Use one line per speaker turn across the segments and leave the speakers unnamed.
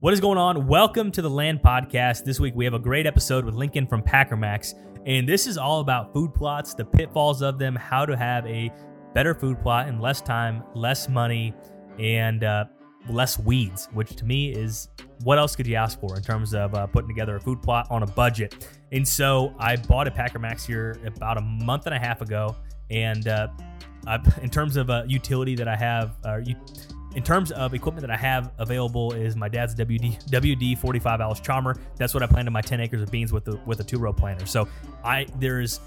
What is going on? Welcome to the Land Podcast. This week we have a great episode with Lincoln from Packer Maxx, and this is all about food plots, the pitfalls of them, how to have a better food plot in less time, less money, and uh, less weeds, which to me is what else could you ask for in terms of uh, putting together a food plot on a budget? And so I bought a Packer Maxx here about a month and a half ago, and uh, I, in terms of a utility that I have, uh, in terms of equipment that I have available is my dad's WD WD 45 Allis-Chalmers. That's what I planted my 10 acres of beans with the with a two row planter. So I there's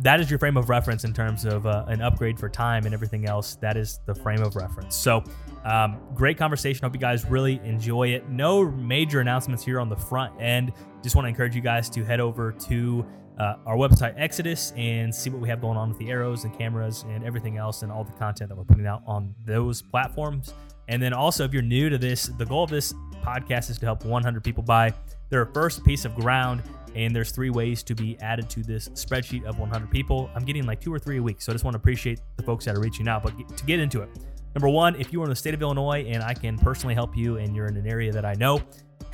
that is your frame of reference in terms of uh, an upgrade for time and everything else. That is the frame of reference. So, um, great conversation. Hope you guys really enjoy it. No major announcements here on the front end. Just want to encourage you guys to head over to uh, our website Exodus and see what we have going on with the arrows and cameras and everything else and all the content that we're putting out on those platforms. And then also, if you're new to this, the goal of this podcast is to help 100 people buy their first piece of ground. And there's three ways to be added to this spreadsheet of 100 people. I'm getting like two or three a week. So I just want to appreciate the folks that are reaching out. But to get into it, number one, if you are in the state of Illinois and I can personally help you and you're in an area that I know,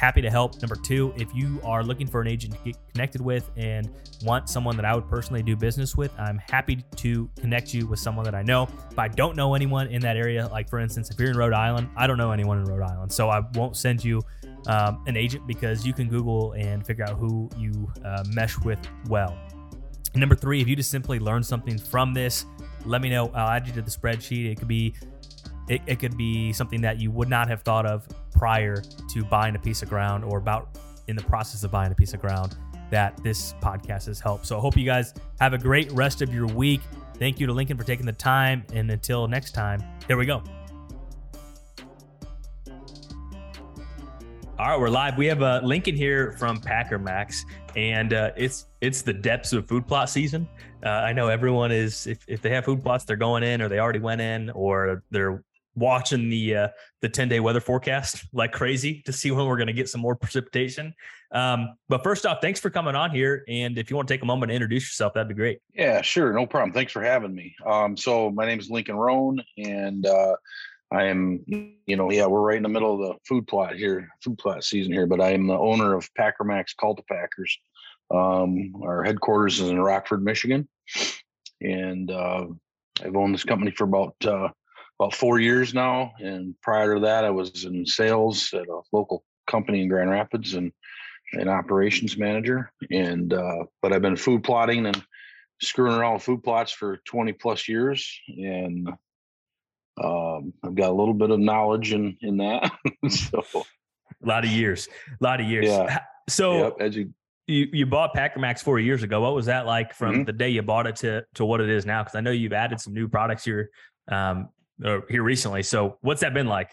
happy to help. Number two, if you are looking for an agent to get connected with and want someone that I would personally do business with, I'm happy to connect you with someone that I know. If I don't know anyone in that area, like for instance, if you're in Rhode Island, I don't know anyone in Rhode Island, so I won't send you um, an agent because you can Google and figure out who you uh, mesh with well. Number three, if you just simply learn something from this, let me know. I'll add you to the spreadsheet. It could be it, it could be something that you would not have thought of prior to buying a piece of ground or about in the process of buying a piece of ground that this podcast has helped. So I hope you guys have a great rest of your week. Thank you to Lincoln for taking the time. And until next time, here we go. All right, we're live. We have uh, Lincoln here from Packer Maxx, and uh, it's it's the depths of food plot season. Uh, I know everyone is if, if they have food plots, they're going in, or they already went in, or they're watching the uh, the 10 day weather forecast like crazy to see when we're going to get some more precipitation. Um, but first off, thanks for coming on here. And if you want to take a moment to introduce yourself, that'd be great.
Yeah, sure, no problem. Thanks for having me. Um, so my name is Lincoln Rohn, and uh, I am, you know, yeah, we're right in the middle of the food plot here, food plot season here. But I am the owner of Packer Maxx Cultipackers. Um, our headquarters is in Rockford, Michigan, and uh, I've owned this company for about uh, about four years now. And prior to that, I was in sales at a local company in Grand Rapids and an operations manager. And uh, but I've been food plotting and screwing around with food plots for 20 plus years. And um, I've got a little bit of knowledge in in that. so
a lot of years, a lot of years.
Yeah.
So yep, as you you, you bought Packer Maxx four years ago. What was that like from mm-hmm. the day you bought it to to what it is now? Because I know you've added some new products here um, uh, here recently. So what's that been like?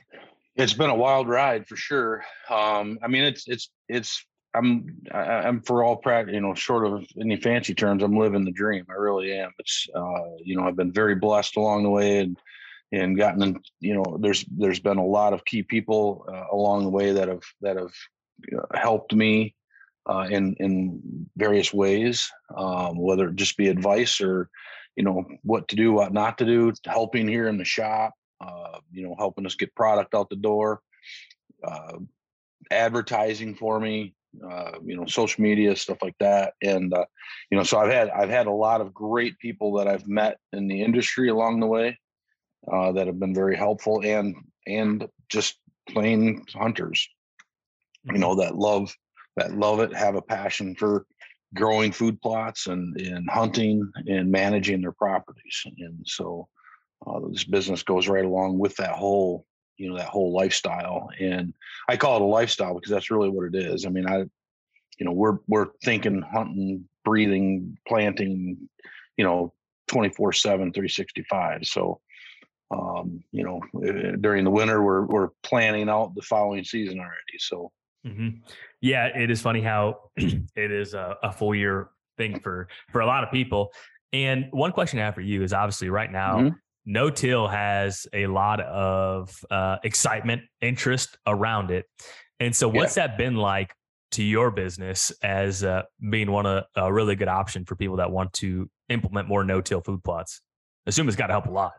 It's been a wild ride for sure. Um, I mean, it's it's it's I'm I'm for all practice, you know, short of any fancy terms, I'm living the dream. I really am. It's uh, you know, I've been very blessed along the way and and gotten you know, there's there's been a lot of key people uh, along the way that have that have uh, helped me uh, in in various ways, um, whether it just be advice or you know what to do, what not to do, helping here in the shop, uh, you know, helping us get product out the door, uh, advertising for me, uh, you know, social media stuff like that, and uh, you know, so I've had I've had a lot of great people that I've met in the industry along the way uh, that have been very helpful, and and just plain hunters, you know, that love that love it, have a passion for growing food plots and, and hunting and managing their properties. And so uh, this business goes right along with that whole, you know, that whole lifestyle. And I call it a lifestyle because that's really what it is. I mean, I, you know, we're, we're thinking, hunting, breathing, planting, you know, 24 seven, 365. So, um, you know, eh, during the winter, we're, we're planning out the following season already. So,
Mm-hmm. Yeah, it is funny how it is a, a, full year thing for for a lot of people. And one question I have for you is obviously right now, mm-hmm. no till has a lot of uh, excitement, interest around it. And so, what's yeah. that been like to your business as uh, being one of a really good option for people that want to implement more no till food plots? I assume it's got to help a lot.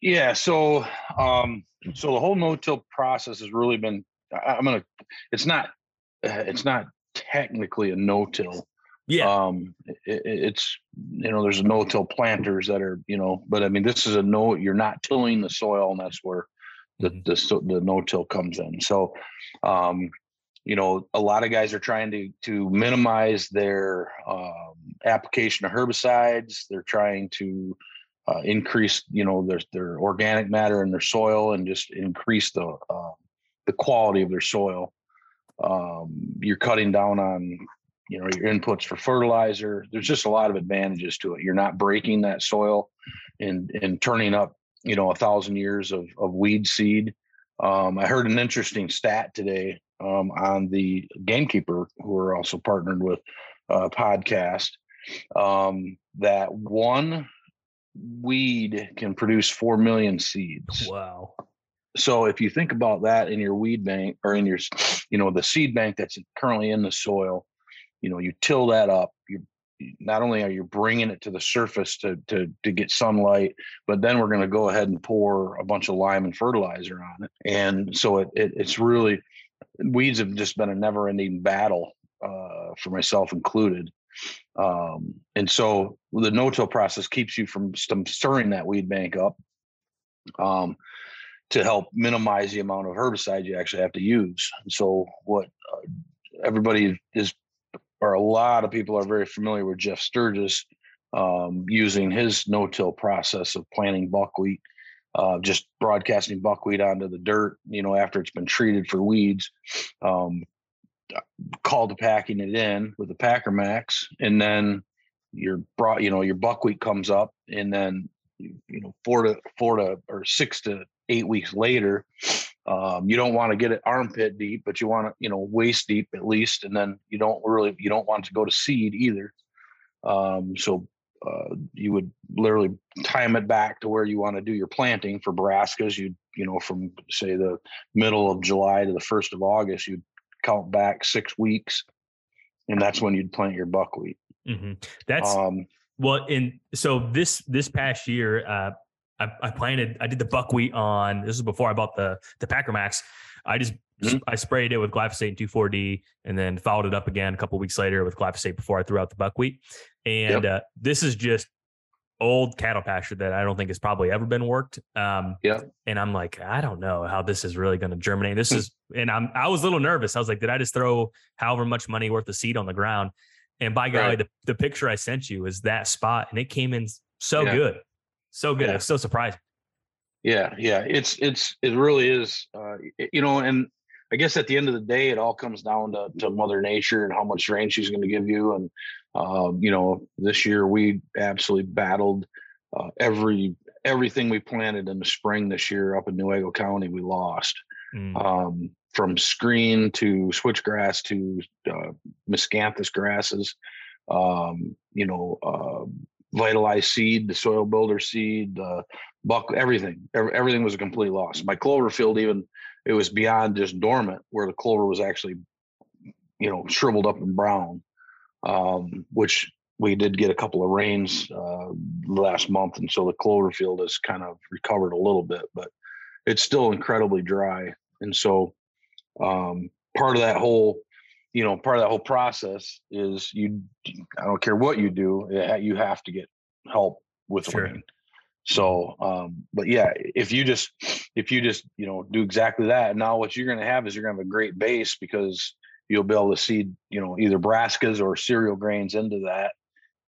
Yeah. So, um, so the whole no till process has really been I'm going to it's not uh, it's not technically a no-till.
Yeah.
Um, it, it's you know there's no-till planters that are you know, but I mean this is a no. You're not tilling the soil, and that's where the mm-hmm. the, the no-till comes in. So, um, you know, a lot of guys are trying to to minimize their um, application of herbicides. They're trying to uh, increase, you know, their their organic matter in their soil and just increase the uh, the quality of their soil. Um, you're cutting down on, you know, your inputs for fertilizer. There's just a lot of advantages to it. You're not breaking that soil and and turning up, you know, a thousand years of of weed seed. Um, I heard an interesting stat today um, on the Gamekeeper, who are also partnered with uh, podcast, um, that one weed can produce 4 million seeds.
Wow.
So if you think about that in your weed bank or in your, you know, the seed bank that's currently in the soil, you know, you till that up, you not only are you bringing it to the surface to to to get sunlight, but then we're going to go ahead and pour a bunch of lime and fertilizer on it. And so it, it it's really weeds have just been a never ending battle uh, for myself included. Um, and so the no-till process keeps you from stirring that weed bank up um, to help minimize the amount of herbicide you actually have to use. And so what uh, everybody is, or a lot of people are very familiar with Jeff Sturgis um, using his no-till process of planting buckwheat uh, just broadcasting buckwheat onto the dirt, you know, after it's been treated for weeds, um, cultipacking it in with the Packer Maxx, and then your brought, you know, your buckwheat comes up, and then you know, four to four to or six to eight weeks later, um, you don't want to get it armpit deep, but you want to, you know, waist deep at least, and then you don't really you don't want to go to seed either. Um, so uh, you would literally time it back to where you want to do your planting for brassicas. You you know from say the middle of July to the first of August, you'd count back six weeks, and that's when you'd plant your buckwheat.
Mm-hmm. That's um, well, in so this this past year, uh, I, I planted. I did the buckwheat on. This is before I bought the the Packer Maxx. I just Mm-hmm. I sprayed it with glyphosate and 2,4-D, and then followed it up again a couple weeks later with glyphosate before I threw out the buckwheat. And yep. uh, this is just old cattle pasture that I don't think has probably ever been worked. Um,
yeah.
And I'm like, I don't know how this is really going to germinate. This hmm. is, and I'm, I was a little nervous. I was like, did I just throw however much money worth of seed on the ground? And by golly, right. the, the picture I sent you is that spot, and it came in so yeah. good, so good. Yeah. It's so surprising.
Yeah, yeah, it's it's it really is. Uh, you know, and I guess at the end of the day, it all comes down to, to Mother Nature and how much rain she's going to give you. And um, you know, this year we absolutely battled uh, every everything we planted in the spring this year up in New Newaygo County. We lost mm. um, from screen to switchgrass to uh, miscanthus grasses. Um, you know, vitalized seed, the soil builder seed, the buck, everything. Everything was a complete loss. My clover field even it was beyond just dormant where the clover was actually you know shriveled up and brown um, which we did get a couple of rains uh, last month and so the clover field has kind of recovered a little bit but it's still incredibly dry and so um, part of that whole you know part of that whole process is you i don't care what you do you have to get help with sure. so, um, but yeah, if you just if you just you know do exactly that, now what you're going to have is you're going to have a great base because you'll be able to seed you know either brassicas or cereal grains into that,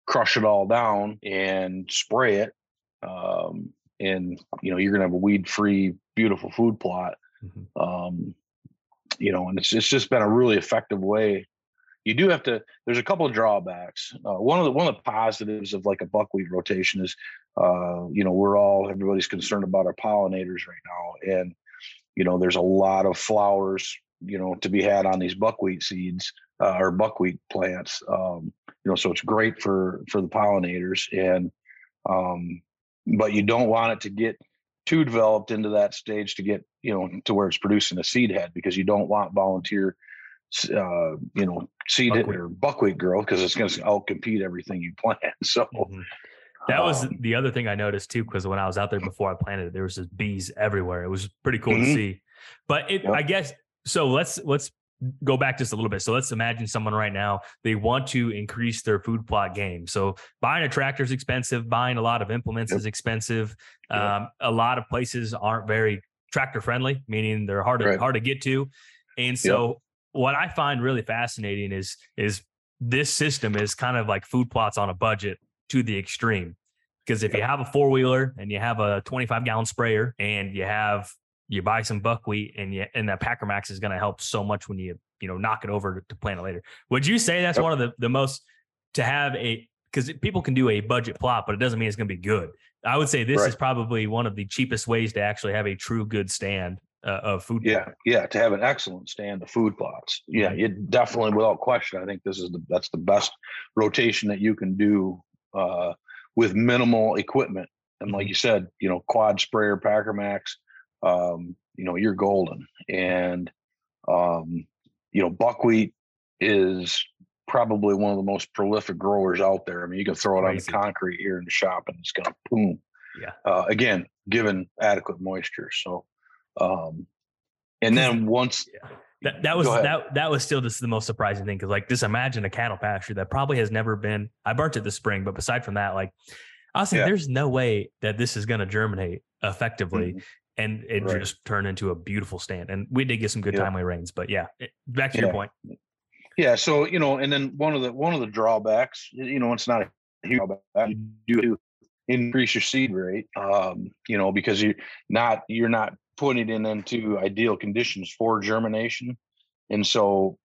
crush it all down and spray it, um, and you know you're going to have a weed free, beautiful food plot. Mm-hmm. Um, you know, and it's it's just been a really effective way. You do have to there's a couple of drawbacks. Uh, one of the one of the positives of like a buckwheat rotation is uh, you know we're all everybody's concerned about our pollinators right now. And you know there's a lot of flowers you know to be had on these buckwheat seeds uh, or buckwheat plants um, you know so it's great for for the pollinators. And um, but you don't want it to get too developed into that stage to get you know to where it's producing a seed head because you don't want volunteer uh, you know, seed buckwheat. or buckwheat growth because it's going to outcompete everything you plant. So mm-hmm.
that was um, the other thing I noticed too, because when I was out there before I planted it, there was just bees everywhere. It was pretty cool mm-hmm. to see. But it, yep. I guess so. Let's let's go back just a little bit. So let's imagine someone right now, they want to increase their food plot game. So buying a tractor is expensive, buying a lot of implements yep. is expensive. Yep. Um, a lot of places aren't very tractor friendly, meaning they're hard to, right. hard to get to. And so yep. what I find really fascinating is, is this system is kind of like food plots on a budget to the extreme. Because if you have a four wheeler and you have a 25 gallon sprayer and you have you buy some buckwheat and you and that Packer Maxx is going to help so much when you you know knock it over to plant it later. Would you say that's yep. one of the the most to have a because people can do a budget plot, but it doesn't mean it's going to be good. I would say this right. is probably one of the cheapest ways to actually have a true good stand uh, of food.
Yeah, plot. yeah, to have an excellent stand of food plots. Yeah, it definitely, without question, I think this is the that's the best rotation that you can do uh, with minimal equipment. And like mm-hmm. you said, you know, quad sprayer, Packer Maxx, um, you know, you're golden. And, um, you know, buckwheat is probably one of the most prolific growers out there. I mean, you can throw it on the concrete here in the shop and it's going to boom.
Yeah.
Uh, again, given adequate moisture. So, um, and then once,
yeah. That, that was that that was still just the most surprising thing because like just imagine a cattle pasture that probably has never been I burnt it this spring but aside from that like I was saying yeah. there's no way that this is going to germinate effectively mm-hmm and it right. just turned into a beautiful stand. And we did get some good yeah. timely rains, but yeah, back to yeah. your point.
Yeah. So, you know, and then one of the, one of the drawbacks, you know, it's not a huge drawback. You do increase your seed rate, um, you know, because you're not, you're not putting it into ideal conditions for germination. And so,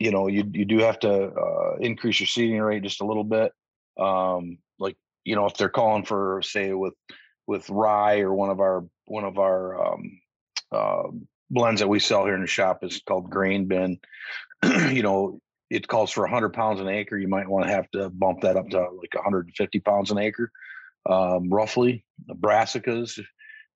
you know, you, you do have to uh, increase your seeding rate just a little bit. Um, like, you know, if they're calling for, say, with, with rye or one of our one of our um, uh, blends that we sell here in the shop is called Grain Bin. you know, it calls for 100 pounds an acre. You might want to have to bump that up to like 150 pounds an acre, um, roughly. Brassicas,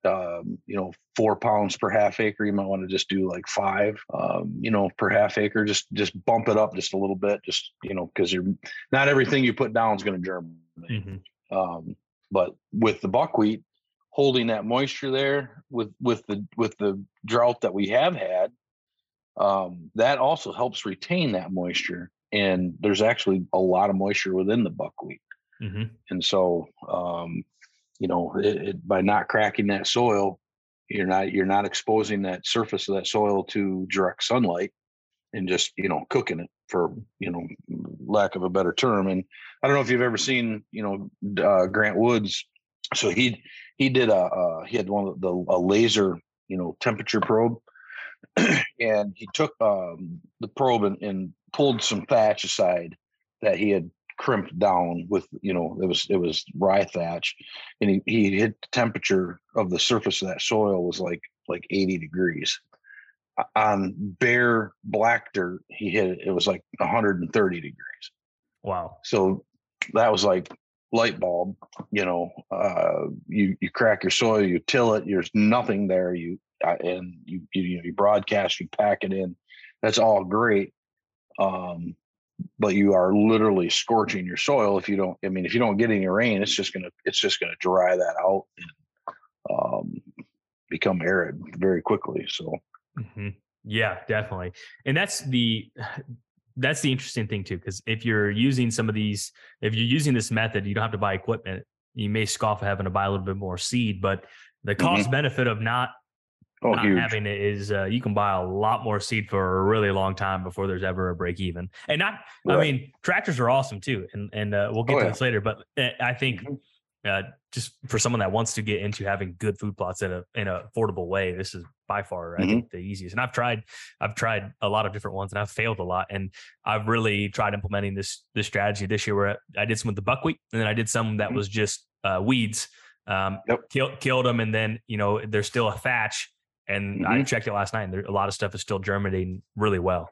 um, you know, four pounds per half acre. You might want to just do like five, um, you know, per half acre. Just just bump it up just a little bit, just you know, because you're not everything you put down is going to germinate. Mm-hmm. Um, but with the buckwheat, holding that moisture there with with the with the drought that we have had um, that also helps retain that moisture and there's actually a lot of moisture within the buckwheat mm-hmm. and so um, you know it, it, by not cracking that soil you're not you're not exposing that surface of that soil to direct sunlight and just you know cooking it for you know lack of a better term and i don't know if you've ever seen you know uh, grant woods. So he he did a uh, he had one of the a laser you know temperature probe. And he took um, the probe and, and, pulled some thatch aside that he had crimped down with you know it was it was rye thatch. And he, he hit the temperature of the surface of that soil was like like 80 degrees. On bare black dirt he hit it was like 130 degrees
wow.
So that was like light bulb you know uh, you you crack your soil you till it there's nothing there you uh, and you, you you you broadcast you pack it in. That's all great um, but you are literally scorching your soil if you don't i mean if you don't get any rain it's just gonna it's just gonna dry that out and um, become arid very quickly so.
Mm-hmm. yeah definitely. And that's the that's the interesting thing too, because if you're using some of these, if you're using this method, you don't have to buy equipment. You may scoff at having to buy a little bit more seed, but the cost mm-hmm. benefit of not, oh, not having it is uh, you can buy a lot more seed for a really long time before there's ever a break even. And not, right. I mean, tractors are awesome too, and and uh, we'll get oh, to yeah. this later. But eh, I think mm-hmm uh, just for someone that wants to get into having good food plots in a in an affordable way, this is by far mm-hmm. I think the easiest. And I've tried I've tried a lot of different ones and I've failed a lot. And I've really tried implementing this this strategy this year where I did some with the buckwheat and then I did some that mm-hmm. was just uh, weeds. Um, yep. killed killed them and then you know there's still a thatch. And mm-hmm. I checked it last night and there, a lot of stuff is still germinating really well.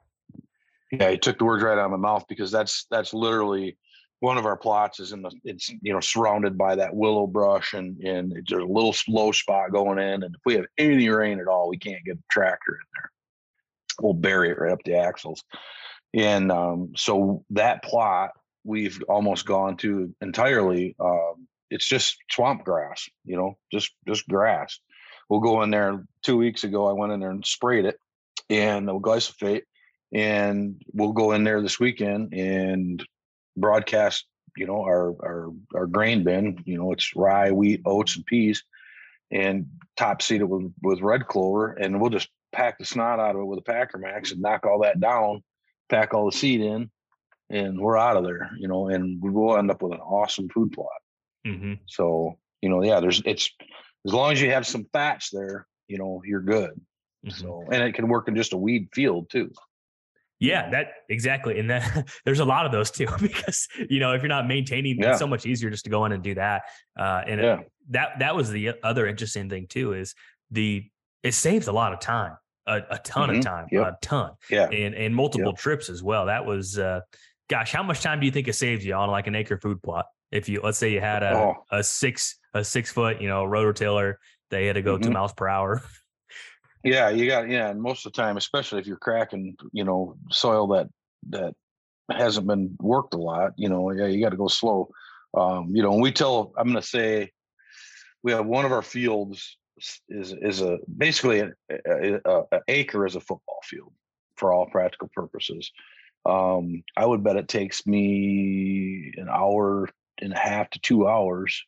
Yeah, you took the words right out of my mouth because that's that's literally one of our plots is in the it's you know surrounded by that willow brush and and it's a little slow spot going in and if we have any rain at all we can't get a tractor in there. We'll bury it right up the axles. And um, so that plot we've almost gone to entirely um, it's just swamp grass you know just just grass. We'll go in there two weeks ago i went in there and sprayed it and the glyphosate and we'll go in there this weekend and broadcast you know our our our grain bin you know it's rye wheat oats and peas and top seed it with with red clover and we'll just pack the snot out of it with a Packer Maxx and knock all that down pack all the seed in and we're out of there you know and we will end up with an awesome food plot
Mm-hmm.
so you know yeah there's it's as long as you have some thatch there you know you're good
Mhm.
so and it can work in just a weed field too
Yeah, that exactly. And that there's a lot of those too, because you know, if you're not maintaining,
Yeah.
it's so much easier just to go in and do that. Uh, and it- that that was the other interesting thing too is the it saves a lot of time, a, a ton
Mhm.
of time,
Yep.
a ton,
yeah
and and multiple trips as well. That was, uh, gosh, how much time do you think it saves you on like an acre food plot? If you let's say you had a
Oh.
a six a six foot you know rotor rototiller, they had to go two
Mhm.
miles per hour.
Yeah, you got yeah, and most of the time, especially if you're cracking, you know, soil that that hasn't been worked a lot, you know, yeah, you got to go slow. Um, you know, and we tell I'm going to say we have one of our fields is is a basically a, a, a, a acre is a football field for all practical purposes. Um, I would bet it takes me an hour and a half to two hours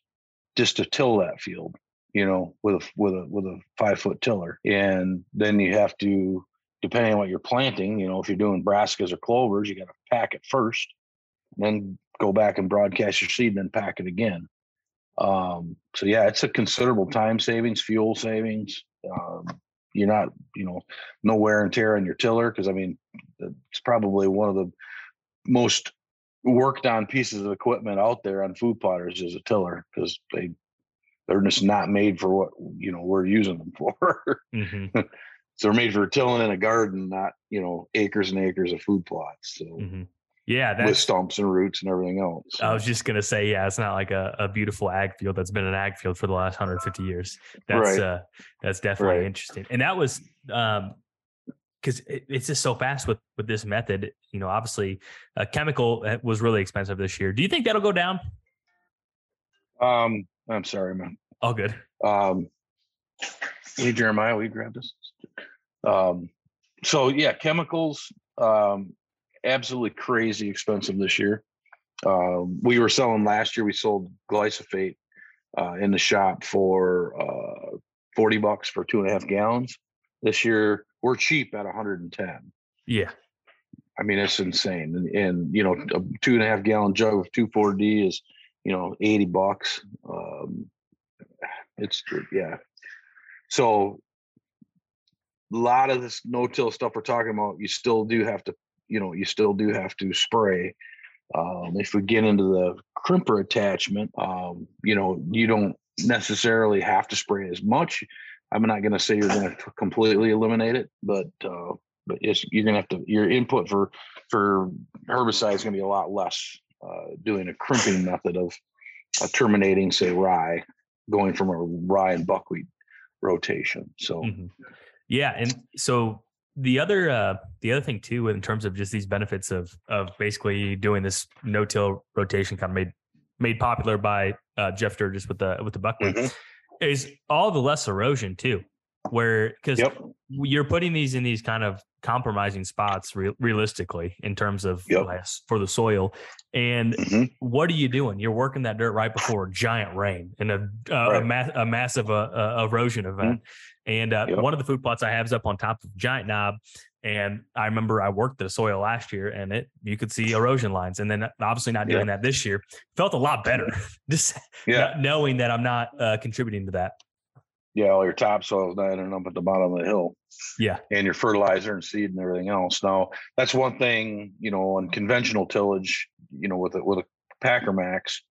just to till that field you know, with a with a with a five foot tiller. And then you have to, depending on what you're planting, you know, if you're doing brassicas or clovers, you got to pack it first, then go back and broadcast your seed, and then pack it again. Um, so yeah, it's a considerable time savings, fuel savings. Um, you're not, you know, no wear and tear on your tiller because I mean, it's probably one of the most worked on pieces of equipment out there on food plotters is a tiller because they they're just not made for what you know we're using them for.
Mhm.
so they're made for tilling in a garden, not you know acres and acres of food plots. So
Mhm. Yeah,
with stumps and roots and everything else.
I was just gonna say, yeah, it's not like a, a beautiful ag field that's been an ag field for the last 150 years. That's
Right.
uh that's definitely
Right.
interesting. And that was um because it, it's just so fast with with this method. You know, obviously, uh, chemical uh, was really expensive this year. Do you think that'll go down?
um, I'm sorry, man.
All good.
Um, hey Jeremiah, we grab this. Um, so yeah, chemicals, um, absolutely crazy expensive this year. Um, we were selling last year. We sold glyphosate uh, in the shop for uh, forty bucks for two and a half gallons. This year we're cheap at 110.
Yeah.
I mean, it's insane. And, and you know, a two and a half gallon jug of 2,4-D is, you know, 80 bucks. Um, it's yeah. So a lot of this no-till stuff we're talking about, you still do have to, you know, you still do have to spray. Um, if we get into the crimper attachment, um, you know, you don't necessarily have to spray as much. I'm not going to say you're going to completely eliminate it, but uh, but you're going to have to your input for for herbicide is going to be a lot less doing a crimping method of uh, terminating, say, rye, going from a rye and buckwheat rotation. So
Mhm. Yeah, and so the other uh the other thing too in terms of just these benefits of of basically doing this no-till rotation kind of made made popular by uh Jeff Sturgis with the with the buckwheat
Mhm.
is all the less erosion too where because
Yep.
you're putting these in these kind of compromising spots re- realistically in terms of
Yep.
for the soil and
Mhm.
what are you doing you're working that dirt right before a giant rain and a uh, a,
Right. Mm-hmm.
ma- a massive uh, uh, erosion event and uh,
Yep.
one of the food plots i have is up on top of giant knob and i remember i worked the soil last year and it you could see erosion lines and then obviously not doing that this year felt a lot better just
yeah,
knowing that i'm not uh, contributing to that
yeah, all your topsoil is ending up at the bottom of the hill.
yeah
and your fertilizer and seed and everything else. Now that's one thing, you know, on conventional tillage, you know, with a with a Packer Maxx,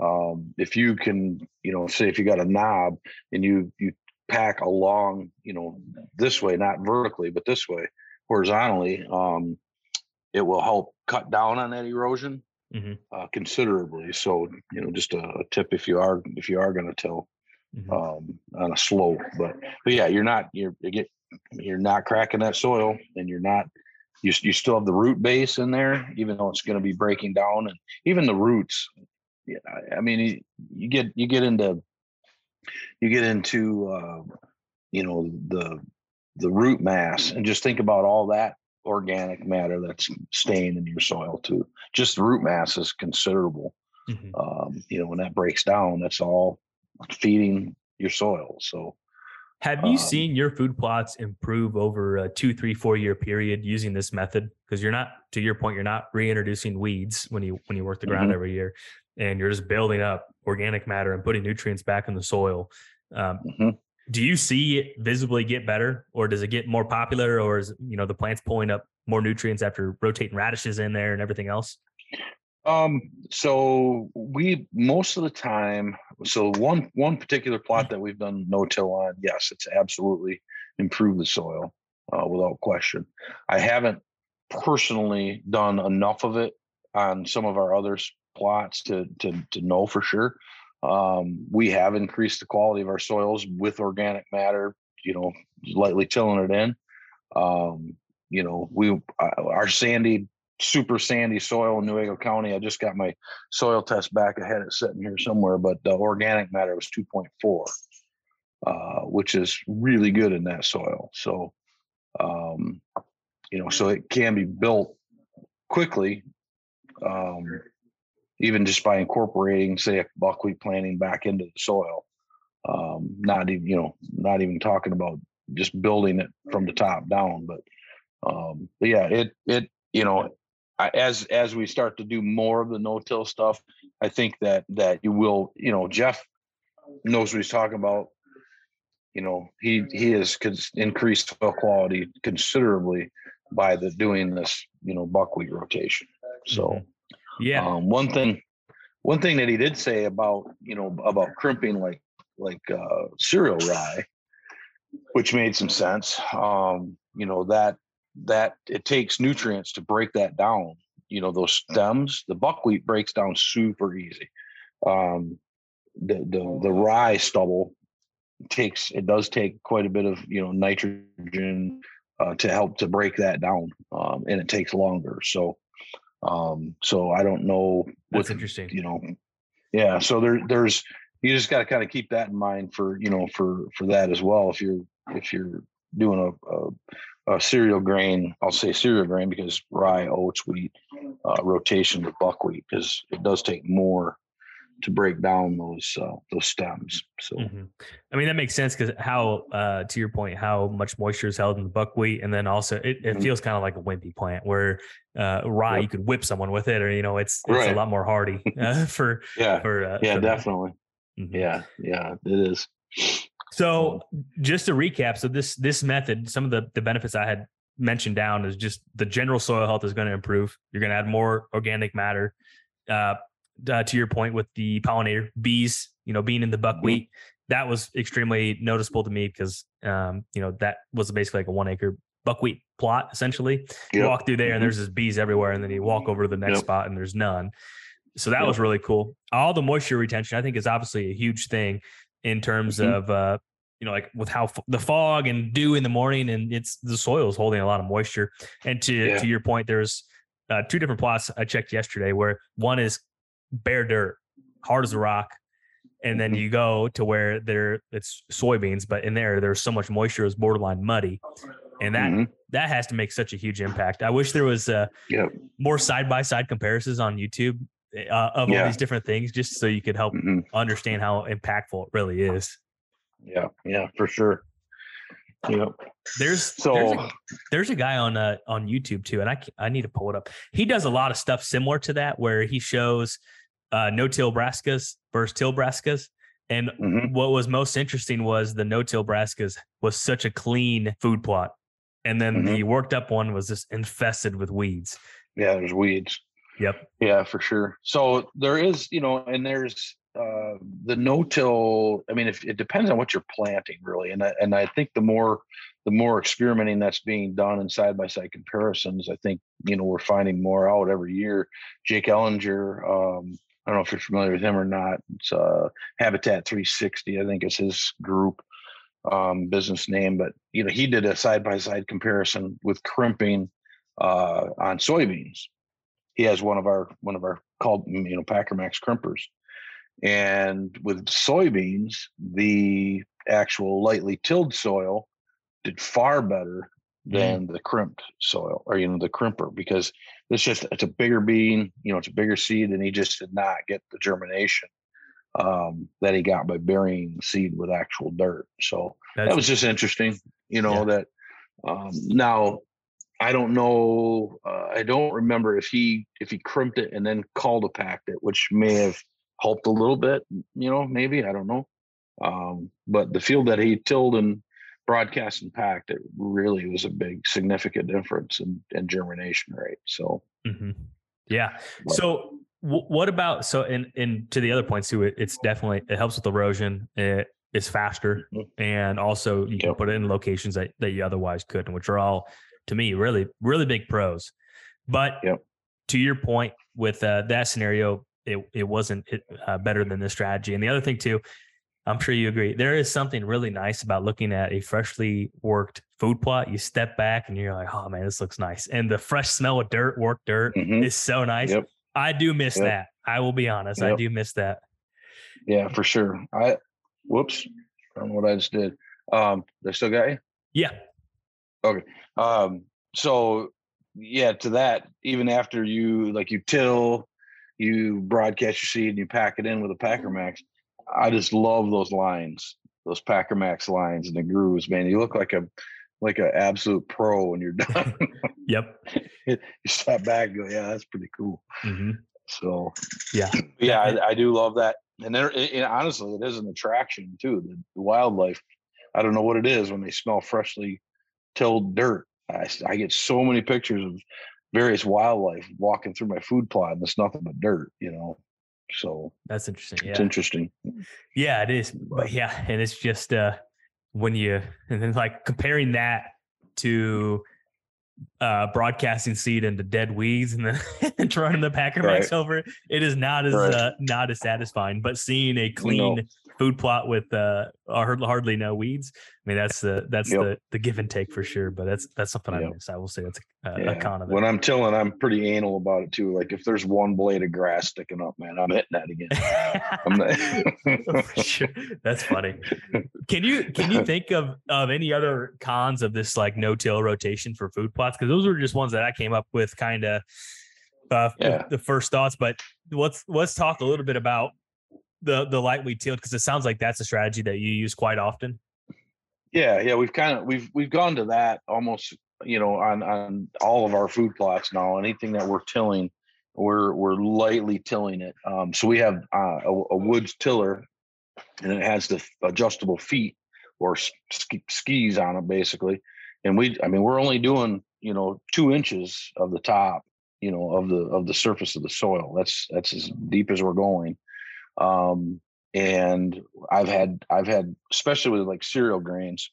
um, if you can, you know, say if you got a knob and you you pack along, you know, this way, not vertically, but this way, horizontally, um, it will help cut down on that erosion
Mhm.
uh, considerably. So, you know, just a, a tip if you are if you are going to till
Mhm.
um, on a slope. But but yeah, you're not you're you get you're not cracking that soil, and you're not you you still have the root base in there, even though it's going to be breaking down, and even the roots. Yeah, I, I mean, you, you get you get into you get into uh, you know the the root mass, and just think about all that organic matter that's staying in your soil too. Just the root mass is considerable. Mm-hmm. Um, you know, when that breaks down, that's all feeding your soil. So,
have you um, seen your food plots improve over a two, three, four year period using this method? Because you're not, to your point, you're not reintroducing weeds when you when you work the ground mm-hmm. every year, and you're just building up organic matter and putting nutrients back in the soil. Um, mm-hmm. Do you see it visibly get better, or does it get more popular, or is you know the plants pulling up more nutrients after rotating radishes in there and everything else?
Um, so we most of the time, so one one particular plot that we've done no till on, yes, it's absolutely improved the soil uh, without question. I haven't personally done enough of it on some of our other plots to to to know for sure. Um, we have increased the quality of our soils with organic matter, you know, lightly tilling it in. Um, you know, we our sandy super sandy soil in Newaygo County. I just got my soil test back. I had it sitting here somewhere, but the organic matter was 2.4, uh, which is really good in that soil. So, um, you know, so it can be built quickly, um, even just by incorporating, say, a buckwheat planting back into the soil. Um, not even, you know, not even talking about just building it from the top down, but um, but yeah, it it you know as as we start to do more of the no-till stuff, I think that that you will, you know, Jeff knows what he's talking about. You know, he he has increased soil quality considerably by the doing this, you know, buckwheat rotation. So,
mm-hmm. yeah,
um, one thing, one thing that he did say about you know about crimping like like uh, cereal rye, which made some sense. Um, you know that that it takes nutrients to break that down. You know, those stems, the buckwheat breaks down super easy. Um, the, the, the rye stubble takes, it does take quite a bit of, you know, nitrogen uh, to help to break that down. Um, and it takes longer. So, um, so I don't know.
That's interesting.
You know, yeah. So there, there's, you just got to kind of keep that in mind for, you know, for, for that as well. If you're, if you're doing a, a uh, cereal grain. I'll say cereal grain because rye, oats, wheat, uh, rotation with buckwheat because it does take more to break down those uh, those stems. So, mm-hmm.
I mean that makes sense because how uh, to your point, how much moisture is held in the buckwheat, and then also it, it mm-hmm. feels kind of like a wimpy plant where uh, rye yep. you could whip someone with it, or you know it's it's right. a lot more hardy uh, for
yeah
for
uh, yeah for definitely mm-hmm. yeah yeah it is.
So just to recap, so this this method, some of the the benefits I had mentioned down is just the general soil health is going to improve. You're going to add more organic matter. Uh, uh, to your point with the pollinator bees, you know, being in the buckwheat, that was extremely noticeable to me because um, you know that was basically like a one acre buckwheat plot essentially. Yep. You walk through there and mm-hmm. there's just bees everywhere, and then you walk over to the next yep. spot and there's none. So that yep. was really cool. All the moisture retention, I think, is obviously a huge thing in terms mm-hmm. of uh, you know like with how f- the fog and dew in the morning and it's the soil is holding a lot of moisture. And to yeah. to your point, there's uh, two different plots I checked yesterday where one is bare dirt, hard as a rock, and then mm-hmm. you go to where there it's soybeans, but in there there's so much moisture it's borderline muddy, and that mm-hmm. that has to make such a huge impact. I wish there was uh, yep. more side by side comparisons on YouTube uh, of yeah. all these different things, just so you could help mm-hmm. understand how impactful it really is.
Yeah, yeah, for sure. Yep.
There's so there's a, there's a guy on uh, on YouTube too, and I I need to pull it up. He does a lot of stuff similar to that, where he shows uh, no till brassicas versus till brassicas. And mm-hmm. what was most interesting was the no till brassicas was such a clean food plot, and then mm-hmm. the worked up one was just infested with weeds.
Yeah, there's weeds.
Yep.
Yeah, for sure. So there is, you know, and there's uh, the no-till. I mean, if it depends on what you're planting, really, and I, and I think the more the more experimenting that's being done in side-by-side comparisons, I think you know we're finding more out every year. Jake Ellinger, um, I don't know if you're familiar with him or not. It's uh, Habitat 360, I think is his group um, business name, but you know he did a side-by-side comparison with crimping uh, on soybeans he has one of our one of our called you know Packer Maxx crimpers, and with soybeans, the actual lightly tilled soil did far better than mm. the crimped soil or you know the crimper because it's just it's a bigger bean you know it's a bigger seed and he just did not get the germination um, that he got by burying seed with actual dirt so That's that was just interesting you know yeah. that um, now i don't know uh, i don't remember if he if he crimped it and then cultipacked it which may have helped a little bit you know maybe i don't know um, but the field that he tilled and broadcast and packed, it really was a big significant difference in, in germination rate. So,
mm-hmm. yeah. But, so w- what about, so, and, and to the other points too, it, it's definitely, it helps with erosion. It is faster. Mm-hmm. And also you can put it in locations that, that you otherwise couldn't, which are all to me, really, really big pros. But yep. to your point with uh, that scenario, it, it wasn't uh, better than this strategy. And the other thing too, I'm sure you agree. There is something really nice about looking at a freshly worked food plot. You step back and you're like, oh man, this looks nice. And the fresh smell of dirt, work dirt mm-hmm. is so nice. Yep. I do miss yep. that. I will be honest. Yep. I do miss that.
Yeah, for sure. I whoops. Know what I just did. Um, they still got you?
Yeah.
Okay. Um, so yeah, to that, even after you like you till, you broadcast your seed and you pack it in with a Packer Maxx I just love those lines, those Packer Maxx lines and the grooves, man. You look like a like an absolute pro when you're done.
yep.
you step back and go, yeah, that's pretty cool.
Mm-hmm.
So
yeah,
yeah, I, I, do love that. And there, it, honestly, it is an attraction too. The, the, wildlife, I don't know what it is when they smell freshly tilled dirt. I, I get so many pictures of various wildlife walking through my food plot, and it's nothing but dirt, you know. So
that's interesting.
Yeah. It's interesting.
Yeah, it is. But yeah, and it's just uh when you and then like comparing that to uh broadcasting seed into dead weeds and then and the Packer right. Over it, it is not as right. uh, not as satisfying. But seeing a clean no food plot with uh hardly no weeds. I mean, that's the that's yep. the the give and take for sure. But that's that's something yep. I miss. I will say that's a, yeah. a con of it.
When I'm tilling, I'm pretty anal about it too. Like if there's one blade of grass sticking up, man, I'm hitting that
again. sure. That's funny. Can you can you think of of any other cons of this like no till rotation for food plots? Because those were just ones that I came up with, kind of. Uh, yeah. the first thoughts, but let's let's talk a little bit about the the lightweight tilled because it sounds like that's a strategy that you use quite often.
Yeah, yeah, we've kind of we've we've gone to that almost you know on on all of our food plots now. Anything that we're tilling, we're we're lightly tilling it. Um, so we have uh, a, a woods tiller, and it has the adjustable feet or sk- skis on it basically. And we, I mean, we're only doing you know two inches of the top, you know, of the of the surface of the soil. That's that's as deep as we're going. Um, and I've had I've had especially with like cereal grains,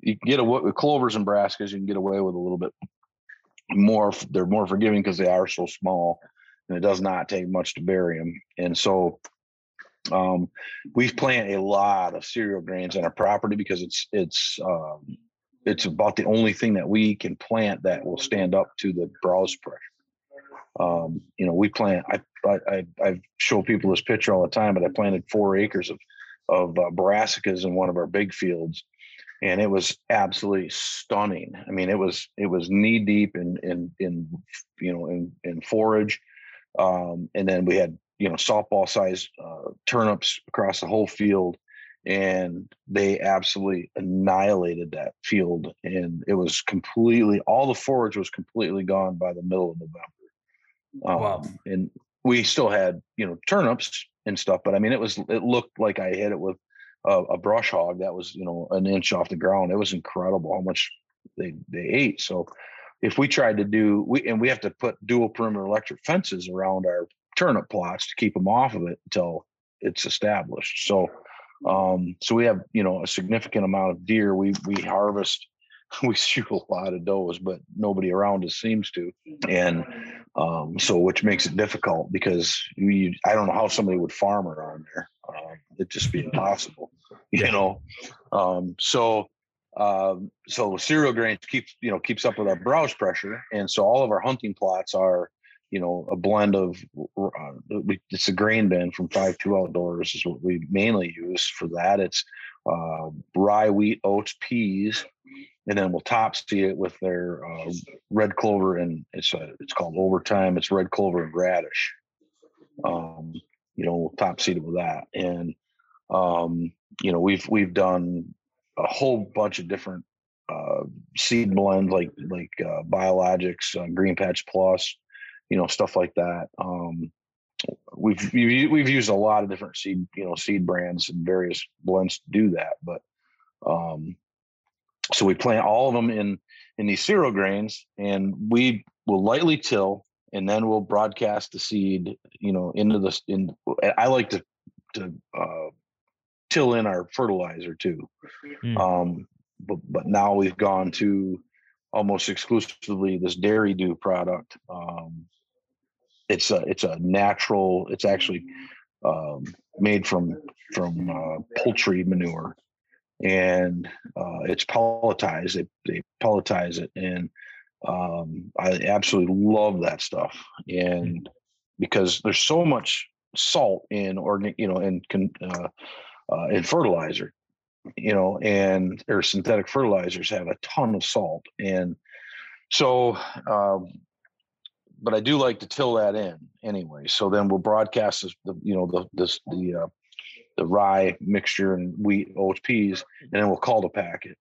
you can get away with clovers and brassicas. You can get away with a little bit more. They're more forgiving because they are so small, and it does not take much to bury them. And so, um, we plant a lot of cereal grains on our property because it's it's um, it's about the only thing that we can plant that will stand up to the browse pressure. Um, you know, we plant. I, I I show people this picture all the time, but I planted four acres of of uh, brassicas in one of our big fields, and it was absolutely stunning. I mean, it was it was knee deep in in in you know in in forage, um, and then we had you know softball size uh, turnips across the whole field, and they absolutely annihilated that field, and it was completely all the forage was completely gone by the middle of November. Um, wow. And we still had, you know, turnips and stuff, but I mean, it was, it looked like I hit it with a, a brush hog that was, you know, an inch off the ground. It was incredible how much they, they ate. So if we tried to do, we, and we have to put dual perimeter electric fences around our turnip plots to keep them off of it until it's established. So, um, so we have, you know, a significant amount of deer. We, we harvest we shoot a lot of does, but nobody around us seems to. And um, so, which makes it difficult because you, I don't know how somebody would farm around there. Uh, it'd just be impossible, you know. Um, so, um, so cereal grains keeps you know keeps up with our browse pressure, and so all of our hunting plots are you know a blend of uh, it's a grain bin from five two outdoors is what we mainly use for that. It's uh, rye, wheat, oats, peas, and then we'll top seed it with their uh, red clover and it's a, it's called overtime. It's red clover and radish. Um, you know, we'll top seed it with that, and um, you know, we've we've done a whole bunch of different uh, seed blends like like uh, biologics, uh, Green Patch Plus, you know, stuff like that. Um, we've we've used a lot of different seed you know seed brands and various blends to do that, but um, so we plant all of them in in these cereal grains, and we will lightly till, and then we'll broadcast the seed, you know, into the in. I like to to uh, till in our fertilizer too. Mm. Um, but but now we've gone to almost exclusively this Dairy Doo product. Um, it's a it's a natural. It's actually um, made from from uh, poultry manure, and uh, it's pelletized. They they pelletize it, and um, I absolutely love that stuff. And because there's so much salt in organic, you know, in uh, uh, in fertilizer, you know, and or synthetic fertilizers have a ton of salt, and so um, but I do like to till that in anyway. So then we'll broadcast this, the you know the this the uh, the rye mixture and wheat oats peas, and then we'll cultipack it,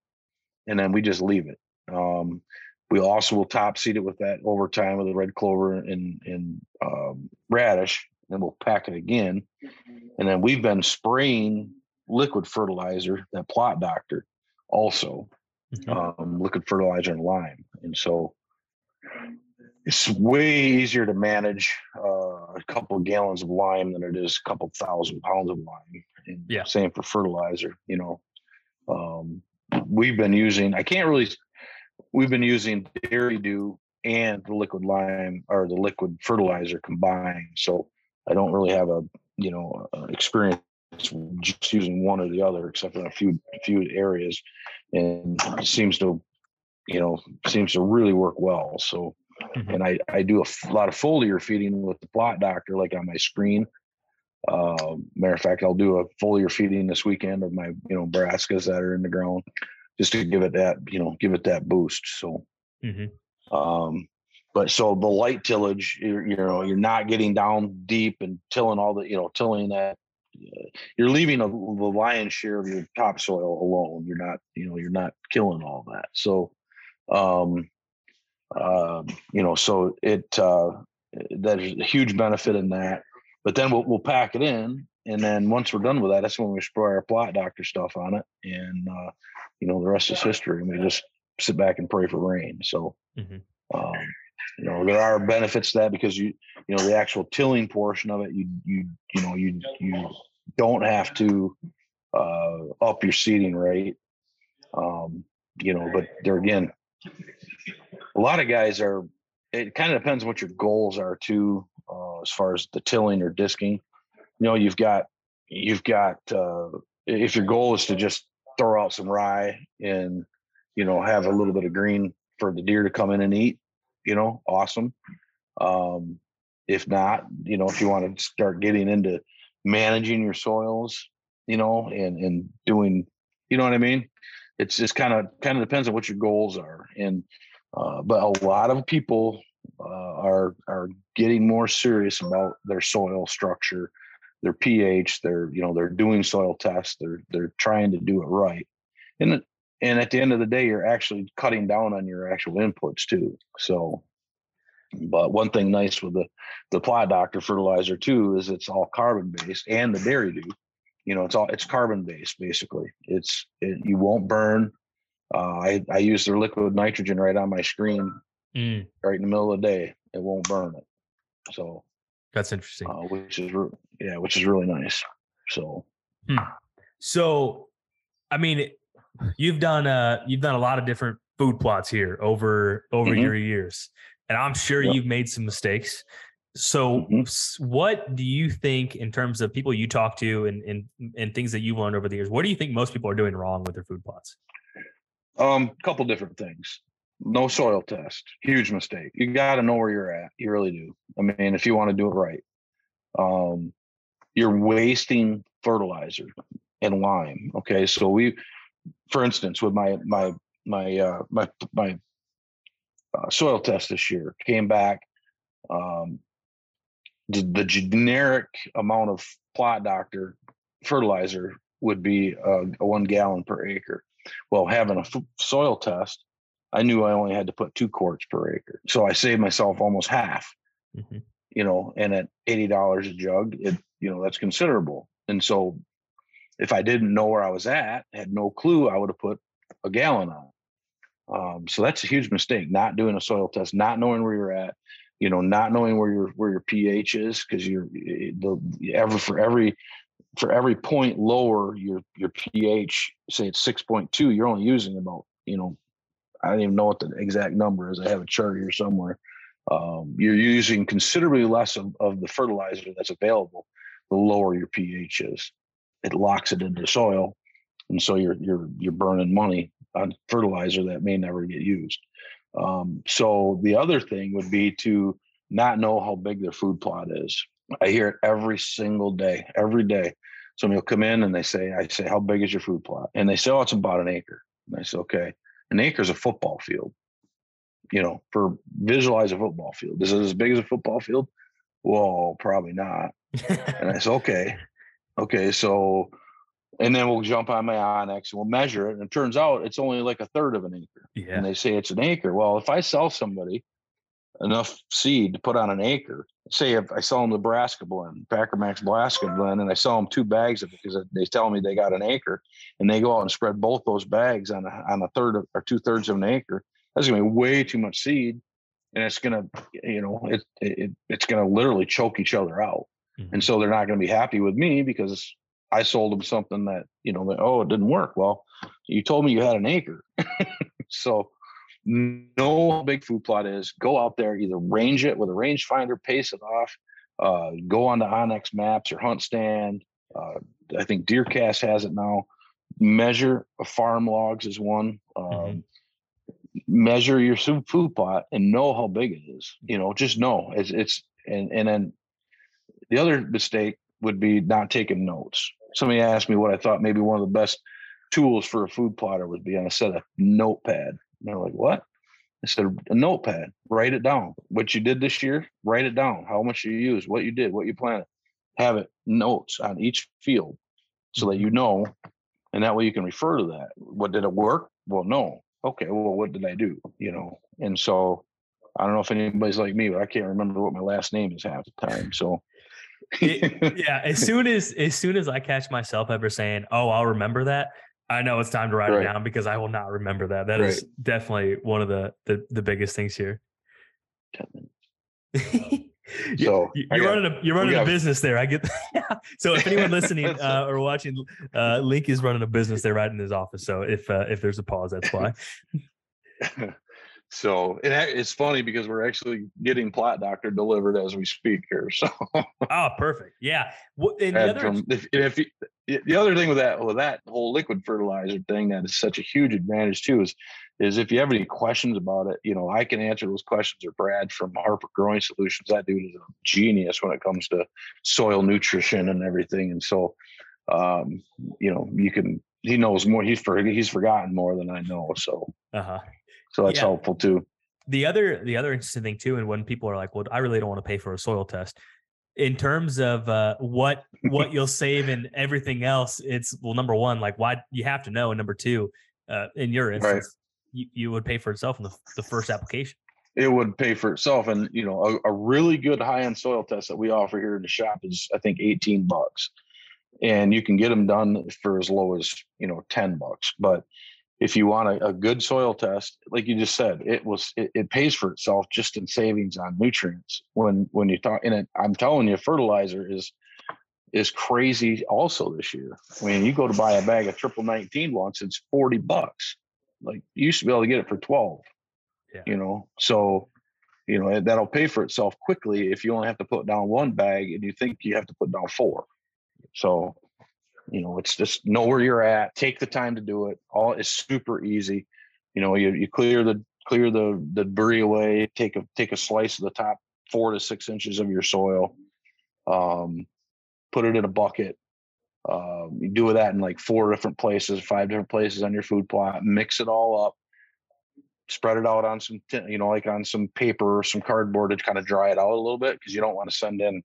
and then we just leave it. Um, we also will top seed it with that over time with the red clover and and um, radish, and we'll pack it again, and then we've been spraying liquid fertilizer that plot doctor also mm-hmm. um, liquid fertilizer and lime, and so it's way easier to manage uh, a couple of gallons of lime than it is a couple thousand pounds of lime. And yeah. Same for fertilizer. You know, um, we've been using. I can't really. We've been using Dairy Doo and the liquid lime or the liquid fertilizer combined. So I don't really have a you know experience just using one or the other, except in a few few areas, and it seems to you know seems to really work well. So Mm-hmm. And I, I do a f- lot of foliar feeding with the plot doctor, like on my screen. Uh, matter of fact, I'll do a foliar feeding this weekend of my, you know, brassicas that are in the ground just to give it that, you know, give it that boost. So, mm-hmm. um, but so the light tillage, you're, you know, you're not getting down deep and tilling all the, you know, tilling that. Uh, you're leaving a, the lion's share of your topsoil alone. You're not, you know, you're not killing all that. So, um, uh, you know, so it uh, there's a huge benefit in that. But then we'll we'll pack it in, and then once we're done with that, that's when we spray our plot doctor stuff on it, and uh, you know the rest is history. And we just sit back and pray for rain. So, mm-hmm. um, you know, there are benefits to that because you you know the actual tilling portion of it, you you you know you you don't have to uh, up your seeding rate. Um, you know, but there again, a lot of guys are it kind of depends what your goals are too uh, as far as the tilling or disking. You know you've got you've got uh, if your goal is to just throw out some rye and you know have a little bit of green for the deer to come in and eat you know awesome. Um, if not you know if you want to start getting into managing your soils you know and and doing you know what i mean? It's just kind of kind of depends on what your goals are and uh, but a lot of people uh, are are getting more serious about their soil structure, their pH. They're you know they're doing soil tests. They're they're trying to do it right, and and at the end of the day, you're actually cutting down on your actual inputs too. So, but one thing nice with the the plot doctor fertilizer too is it's all carbon based, and the Dairy Doo. You know, it's all it's carbon based basically. It's it, you won't burn uh, I, I use their liquid nitrogen right on my screen, mm. right in the middle of the day. It won't burn it. So
that's interesting.
Uh, which is re- yeah, which is really nice. So,
hmm. so I mean, you've done uh you've done a lot of different food plots here over over mm-hmm. your years, and I'm sure yep. you've made some mistakes. So, mm-hmm. what do you think in terms of people you talk to and, and and things that you've learned over the years? What do you think most people are doing wrong with their food plots?
Um, a couple different things. No soil test, huge mistake. You got to know where you're at. You really do. I mean, if you want to do it right, um, you're wasting fertilizer and lime. Okay, so we, for instance, with my my my uh, my my uh, soil test this year came back. Um, the, the generic amount of plot doctor fertilizer would be uh, one gallon per acre. Well, having a f- soil test, I knew I only had to put two quarts per acre, so I saved myself almost half. Mm-hmm. You know, and at eighty dollars a jug, it you know that's considerable. And so, if I didn't know where I was at, had no clue, I would have put a gallon on. Um, so that's a huge mistake. Not doing a soil test, not knowing where you're at, you know, not knowing where your where your pH is, because you're the ever for every for every point lower your your pH, say it's six point two, you're only using about you know, I don't even know what the exact number is. I have a chart here somewhere. Um, you're using considerably less of, of the fertilizer that's available the lower your pH is. It locks it into soil, and so you're you're you're burning money on fertilizer that may never get used. Um, so the other thing would be to not know how big their food plot is. I hear it every single day, every day. Somebody will come in and they say, I say, how big is your food plot? And they say, oh, it's about an acre. And I say, okay, an acre is a football field. You know, for visualize a football field. Is it as big as a football field? Well, probably not. and I said, okay, okay, so and then we'll jump on my onX and we'll measure it. And it turns out it's only like a third of an acre. Yeah. And they say it's an acre. Well, if I sell somebody enough seed to put on an acre, say if I sell them Nebraska blend, Packer Maxx Nebraska blend, and I sell them two bags of it because they tell me they got an acre, and they go out and spread both those bags on a, on a third of, or two thirds of an acre, that's gonna be way too much seed, and it's gonna, you know, it, it it's gonna literally choke each other out, mm-hmm. and so they're not gonna be happy with me because I sold them something that, you know, that, oh, it didn't work. Well, you told me you had an acre. so know how big food plot is. Go out there, either range it with a rangefinder, pace it off, uh, go on the onX maps or hunt stand. Uh, I think DeerCast has it now. Measure a FarmLogs is one. Um, mm-hmm. Measure your food plot and know how big it is. You know, just know it's it's and and then the other mistake would be not taking notes somebody asked me what I thought maybe one of the best tools for a food plotter would be on a set of notepad. And they're like, what? I said, a notepad, write it down. What you did this year, write it down. How much you used, what you did, what you planted. Have it notes on each field so that you mm-hmm. know, and that way you can refer to that. What did it work? Well, no. Okay, well, what did I do? You know, and so I don't know if anybody's like me, but I can't remember what my last name is half the time. So
it, yeah, as soon as as soon as I catch myself ever saying, "Oh, I'll remember that," I know it's time to write right. it down because I will not remember that. That right. is definitely one of the the, the biggest things here. so you're running a you're running a business there. I get that. so if anyone listening uh, or watching, uh, Link is running a business there right in his office. So if uh, if there's a pause, that's why.
So it, it's funny because we're actually getting Plot Doctor delivered as we speak here. So
oh, perfect. Yeah. And the other,
from, if, if you, the other thing with that with that whole liquid fertilizer thing that is such a huge advantage too is is if you have any questions about it, you know, I can answer those questions or Brad from Harper Growing Solutions. That dude is a genius when it comes to soil nutrition and everything. And so um, you know, you can he knows more. He's for he's forgotten more than I know. So uh-huh. So that's yeah. helpful too.
The other the other interesting thing too, and when people are like, "Well, I really don't want to pay for a soil test," in terms of uh, what what you'll save and everything else, it's well, number one, like why you have to know, and number two, uh, in your instance, right. you, you would pay for itself in the, the first application.
It would pay for itself, and you know, a, a really good high end soil test that we offer here in the shop is, I think, eighteen bucks, and you can get them done for as low as you know ten bucks, but if you want a, a, good soil test, like you just said, it was it, it, pays for itself just in savings on nutrients. When when you talk, and it, I'm telling you, fertilizer is is crazy also this year. I mean, you go to buy a bag of triple nineteen once, it's forty bucks. Like you used to be able to get it for twelve. Yeah. You know, so you know that'll pay for itself quickly if you only have to put down one bag and you think you have to put down four. So you know, it's just know where you're at, take the time to do it. All is super easy. You know, you, you clear the clear the the debris away, take a take a slice of the top four to six inches of your soil, um, put it in a bucket. Um, you do that in like four different places, five different places on your food plot, mix it all up, spread it out on some, you know, like on some paper or some cardboard to kind of dry it out a little bit because you don't want to send in,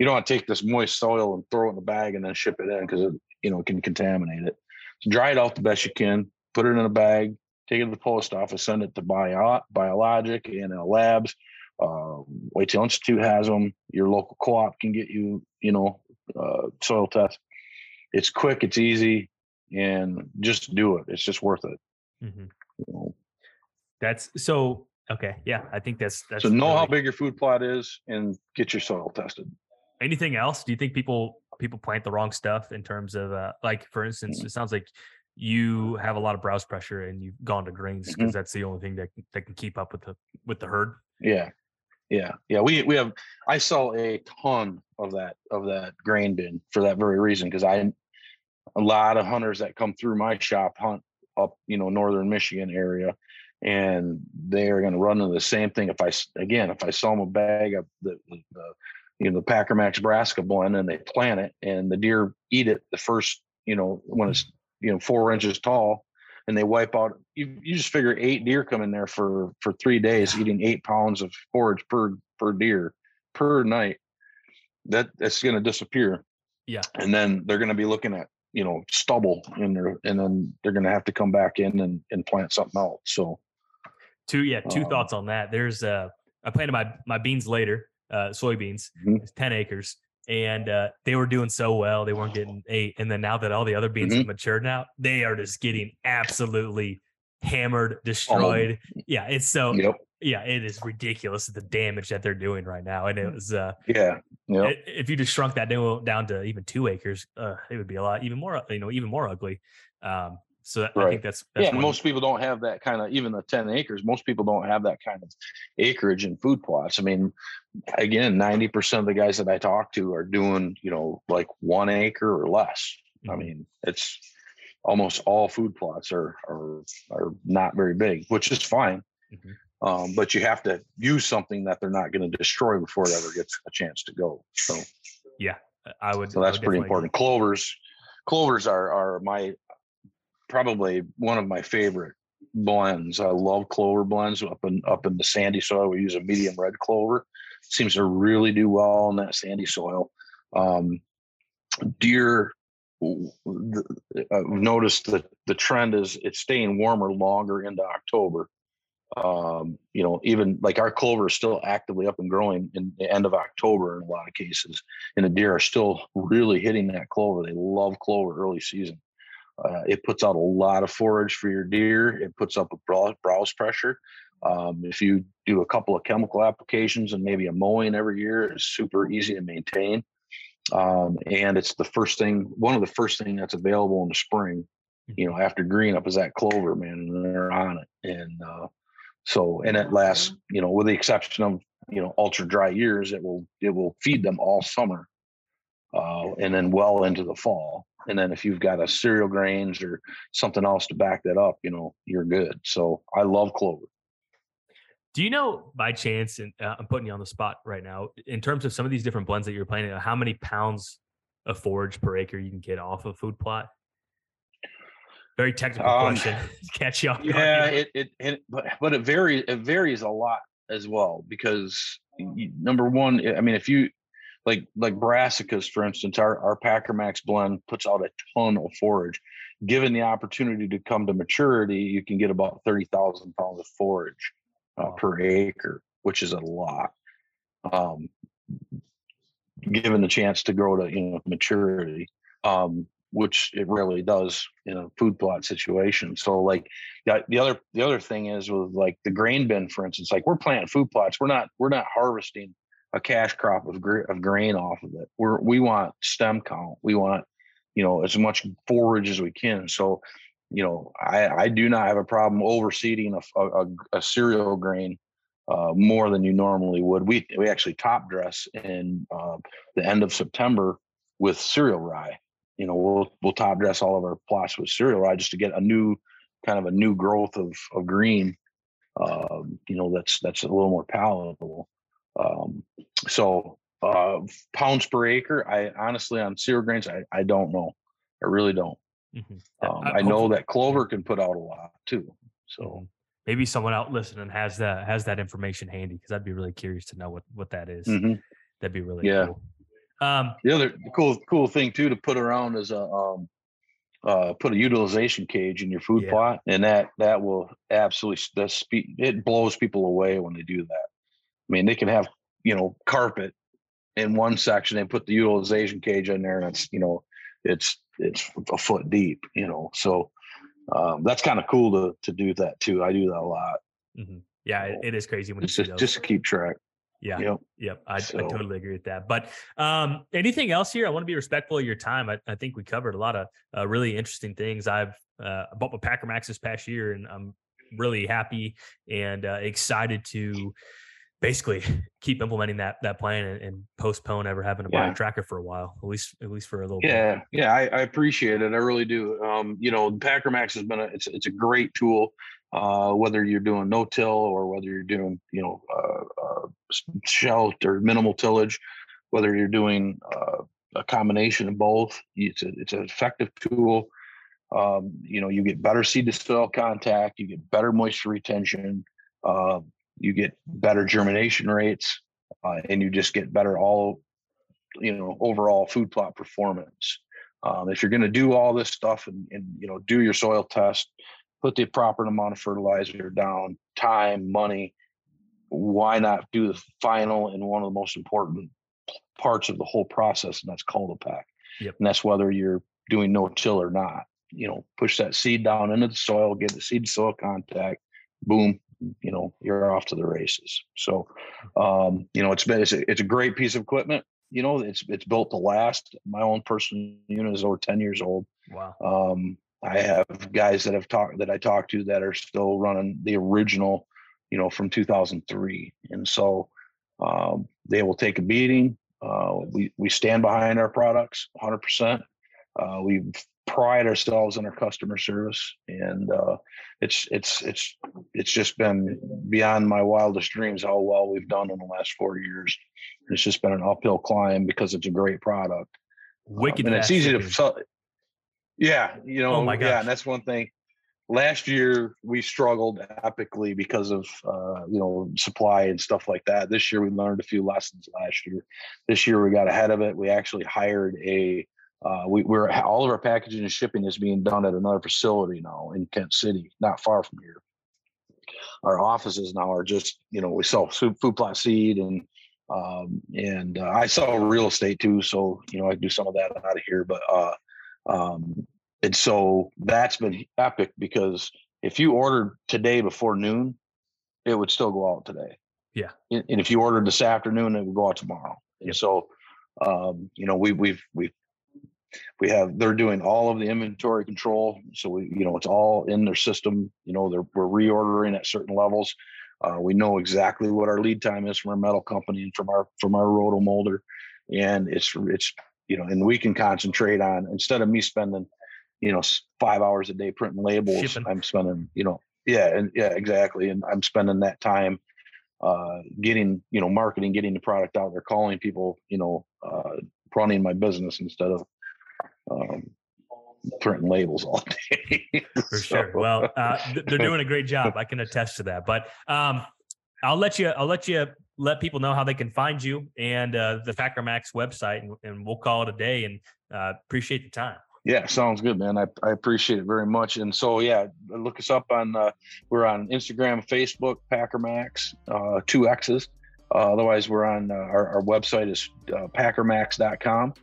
you don't want to take this moist soil and throw it in the bag and then ship it in because it, you know, can contaminate it. So dry it off the best you can, put it in a bag, take it to the post office, send it to Bio, Biologic and Labs. Uh, Whitetail Institute has them. Your local co-op can get you, you know, uh, soil test. It's quick, it's easy, and just do it. It's just worth it.
Mm-hmm. You know? That's so okay. Yeah, I think that's that's.
So know really, how big your food plot is and get your soil tested.
Anything else? Do you think people people plant the wrong stuff in terms of uh, like for instance, mm-hmm. it sounds like you have a lot of browse pressure and you've gone to greens because mm-hmm. that's the only thing that that can keep up with the with the herd.
Yeah, yeah, yeah. We we have I sell a ton of that of that grain bin for that very reason because I a lot of hunters that come through my shop hunt up you know northern Michigan area and they are going to run into the same thing. If I again, if I sell them a bag of the, the, the you know the Packer Maxx Brassica blend and they plant it and the deer eat it the first you know when it's you know four inches tall and they wipe out you, you just figure eight deer come in there for for three days eating eight pounds of forage per per deer per night that that's going to disappear.
Yeah.
And then they're going to be looking at you know stubble in there and then they're going to have to come back in and, and plant something else so.
Two, yeah, two um, thoughts on that. There's, uh, I planted my my beans later, uh, soybeans, mm-hmm. ten acres, and uh, they were doing so well. They weren't getting eight, and then now that all the other beans mm-hmm. have matured, now they are just getting absolutely hammered, destroyed. Oh. Yeah, it's so. Yep. Yeah, it is ridiculous the damage that they're doing right now, and it mm. was. uh
Yeah.
Yep. If you just shrunk that down to even two acres, uh, it would be a lot, even more, you know, even more ugly. Um, so that, right. I think that's, that's
yeah. most people don't have that kind of even the ten acres. Most people don't have that kind of acreage and food plots. I mean, again, ninety percent of the guys that I talk to are doing you know like one acre or less. Mm-hmm. I mean, it's almost all food plots are are are not very big, which is fine. Mm-hmm. Um, but you have to use something that they're not going to destroy before it ever gets a chance to go. So
yeah, I would.
So that's
would
pretty important. Clovers, clovers are are my probably one of my favorite blends. I love clover blends up in up in the sandy soil. We use a medium red clover. Seems to really do well in that sandy soil. Um, deer, I've noticed that the trend is it's staying warmer longer into October. Um, you know, even like our clover is still actively up and growing in the end of October in a lot of cases, and the deer are still really hitting that clover. They love clover early season. Uh, it puts out a lot of forage for your deer. It puts up a browse pressure. Um, if you do a couple of chemical applications and maybe a mowing every year, it's super easy to maintain. Um, and it's the first thing, one of the first thing that's available in the spring, you know, after green up is that clover, man, and they're on it. And uh, so, and it lasts, you know, with the exception of, you know, ultra dry years, it will, it will feed them all summer uh, and then well into the fall. And then if you've got a cereal grains or something else to back that up, you know, you're good. So I love clover.
Do you know by chance, and uh, I'm putting you on the spot right now, in terms of some of these different blends that you're planting, how many pounds of forage per acre you can get off a food plot? Very technical um, question. Catch you off.
Yeah, it, it, it, but but it varies. It varies a lot as well because number one, I mean, if you like like brassicas, for instance, our, our Packer Maxx blend puts out a ton of forage. Given the opportunity to come to maturity, you can get about 30,000 pounds of forage uh, per acre, which is a lot. Um, given the chance to grow to you know maturity, um, which it really does in a food plot situation. So like the, the other the other thing is with like the grain bin, for instance, like we're planting food plots. We're not we're not harvesting a cash crop of, of grain off of it. We're, we want stem count. We want, you know, as much forage as we can. So, you know, I, I do not have a problem overseeding a, a, a cereal grain uh, more than you normally would. We we actually top dress in uh, the end of September with cereal rye. You know, we'll we'll top dress all of our plots with cereal rye just to get a new kind of a new growth of of green. Uh, you know, that's that's a little more palatable. Um, so uh, pounds per acre, I honestly on cereal grains, I, I don't know. I really don't. Mm-hmm. Um, I know that clover can put out a lot too. So mm-hmm.
maybe someone out listening has that has that information handy because I'd be really curious to know what what that is.
Mhm.
That'd be really
Yeah.
cool. Um,
The other cool cool thing too to put around is a um, uh, put a utilization cage in your food
Yeah.
plot, and that that will absolutely that speed it blows people away when they do that. I mean, they can have you know carpet in one section and put the utilization cage in there, and it's you know it's it's a foot deep, you know. So um, that's kind of cool to to do that too. I do that a lot,
mhm. yeah, it, it is crazy when you
just
see
to,
those.
just to keep track.
yeah,
Yep.
Yep, I, I totally agree with that. But um, anything else here? I want to be respectful of your time. I, I think we covered a lot of uh, really interesting things. I've uh, bought my Packer Maxx this past year, and I'm really happy and uh, excited to basically keep implementing that that plan and, and postpone ever having to buy
Yeah.
a tractor for a while, at least at least for a little bit.
Yeah, yeah, I, I appreciate it. I really do. Um, you know, Packer Maxx has been a it's it's a great tool. Uh, whether you're doing no till or whether you're doing you know uh, uh, or minimal tillage, whether you're doing uh, a combination of both, it's a, it's an effective tool. Um, you know, you get better seed to soil contact, you get better moisture retention, uh, you get better germination rates, uh, and you just get better all you know overall food plot performance. Um, if you're going to do all this stuff and, and you know do your soil test put the proper amount of fertilizer down time money why not do the final and one of the most important parts of the whole process and that's called a pack
Yep.
and that's whether you're doing no till or not. You know push that seed down into the soil get the seed soil contact boom you know you're off to the races. So um you know it's been it's a, it's a great piece of equipment you know it's it's built to last. My own personal unit is over 10 years old.
Wow.
um i have guys that have talked that i talked to that are still running the original you know from 2003 and so um they will take a beating. Uh we we stand behind our products 100% uh we pride ourselves on our customer service and uh it's it's it's it's just been beyond my wildest dreams how well we've done in the last four years it's just been an uphill climb because it's a great product Um,
Wicked.
and it's easy to sell. Yeah, you know,
Oh my
yeah, and that's one thing. Last year we struggled epically because of uh, you know supply and stuff like that. This year we learned a few lessons. Last year, this year we got ahead of it. We actually hired a. Uh, we, we're all of our packaging and shipping is being done at another facility now in Kent City, not far from here. Our offices now are just you know we sell food, food plot seed and um, and uh, I sell real estate too, so you know I do some of that out of here. But uh, um, and so that's been epic because if you ordered today before noon, it would still go out today.
Yeah.
and, and if you ordered this afternoon, it would go out tomorrow. And so, um, you know, we we've we've we have they're doing all of the inventory control so we you know it's all in their system you know they're we're reordering at certain levels uh, we know exactly what our lead time is from our metal company and from our from our roto molder and it's it's you know and we can concentrate on instead of me spending you know five hours a day printing labels
Shipping.
i'm spending you know yeah and yeah exactly and i'm spending that time uh getting you know marketing getting the product out there calling people you know uh running my business instead of um printing labels all day
for sure. Well, uh, they're doing a great job. I can attest to that. But um, I'll let you. I'll let you let people know how they can find you and uh, the Packer Maxx website, and, and we'll call it a day. And uh, appreciate the time.
Yeah, sounds good, man. I, I appreciate it very much. And so, yeah, look us up on, uh, we're on Instagram, Facebook, Packer Maxx, uh, two X's. Uh, otherwise, we're on, uh, our, our website is uh, packermax.com.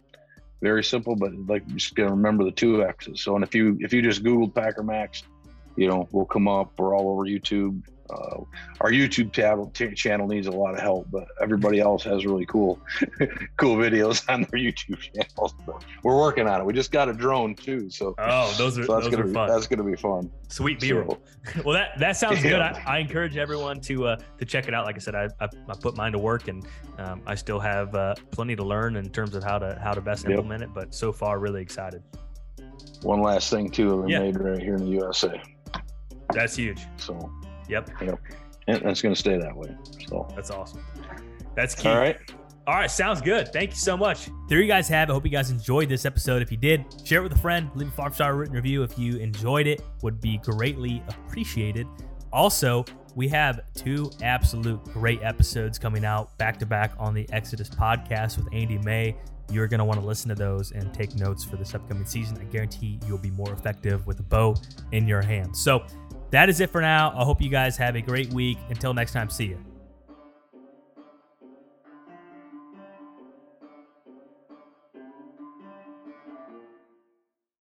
Very simple, but like, you just gotta remember the two X's. So, and if you, if you just Googled Packer Maxx, you know, we'll come up. We're all over YouTube. Uh, our YouTube tab, t- channel needs a lot of help, but everybody else has really cool, cool videos on their YouTube channels. We're working on it. We just got a drone too, so,
Oh, those are
so that's
those
gonna be
fun.
that's gonna be fun.
Sweet B roll.
So,
well, that that sounds good. I, I encourage everyone to uh, to check it out. Like I said, I, I, I put mine to work, and um, I still have uh, plenty to learn in terms of how to how to best
Yep.
implement it. But so far, really excited.
one last thing too, we
Yeah.
made right here in the USA.
That's huge.
So,
yep. Yep.
And that's going to stay that way. So,
that's awesome. That's key.
All right.
All right, sounds good. Thank you so much. There you guys have. I hope you guys enjoyed this episode. If you did, share it with a friend. Leave a five star written review if you enjoyed it. Would be greatly appreciated. Also, we have two absolute great episodes coming out back to back on the Exodus podcast with Andy May. You're going to want to listen to those and take notes for this upcoming season. I guarantee you'll be more effective with a bow in your hand. So, that is it for now. I hope you guys have a great week. Until next time, see you.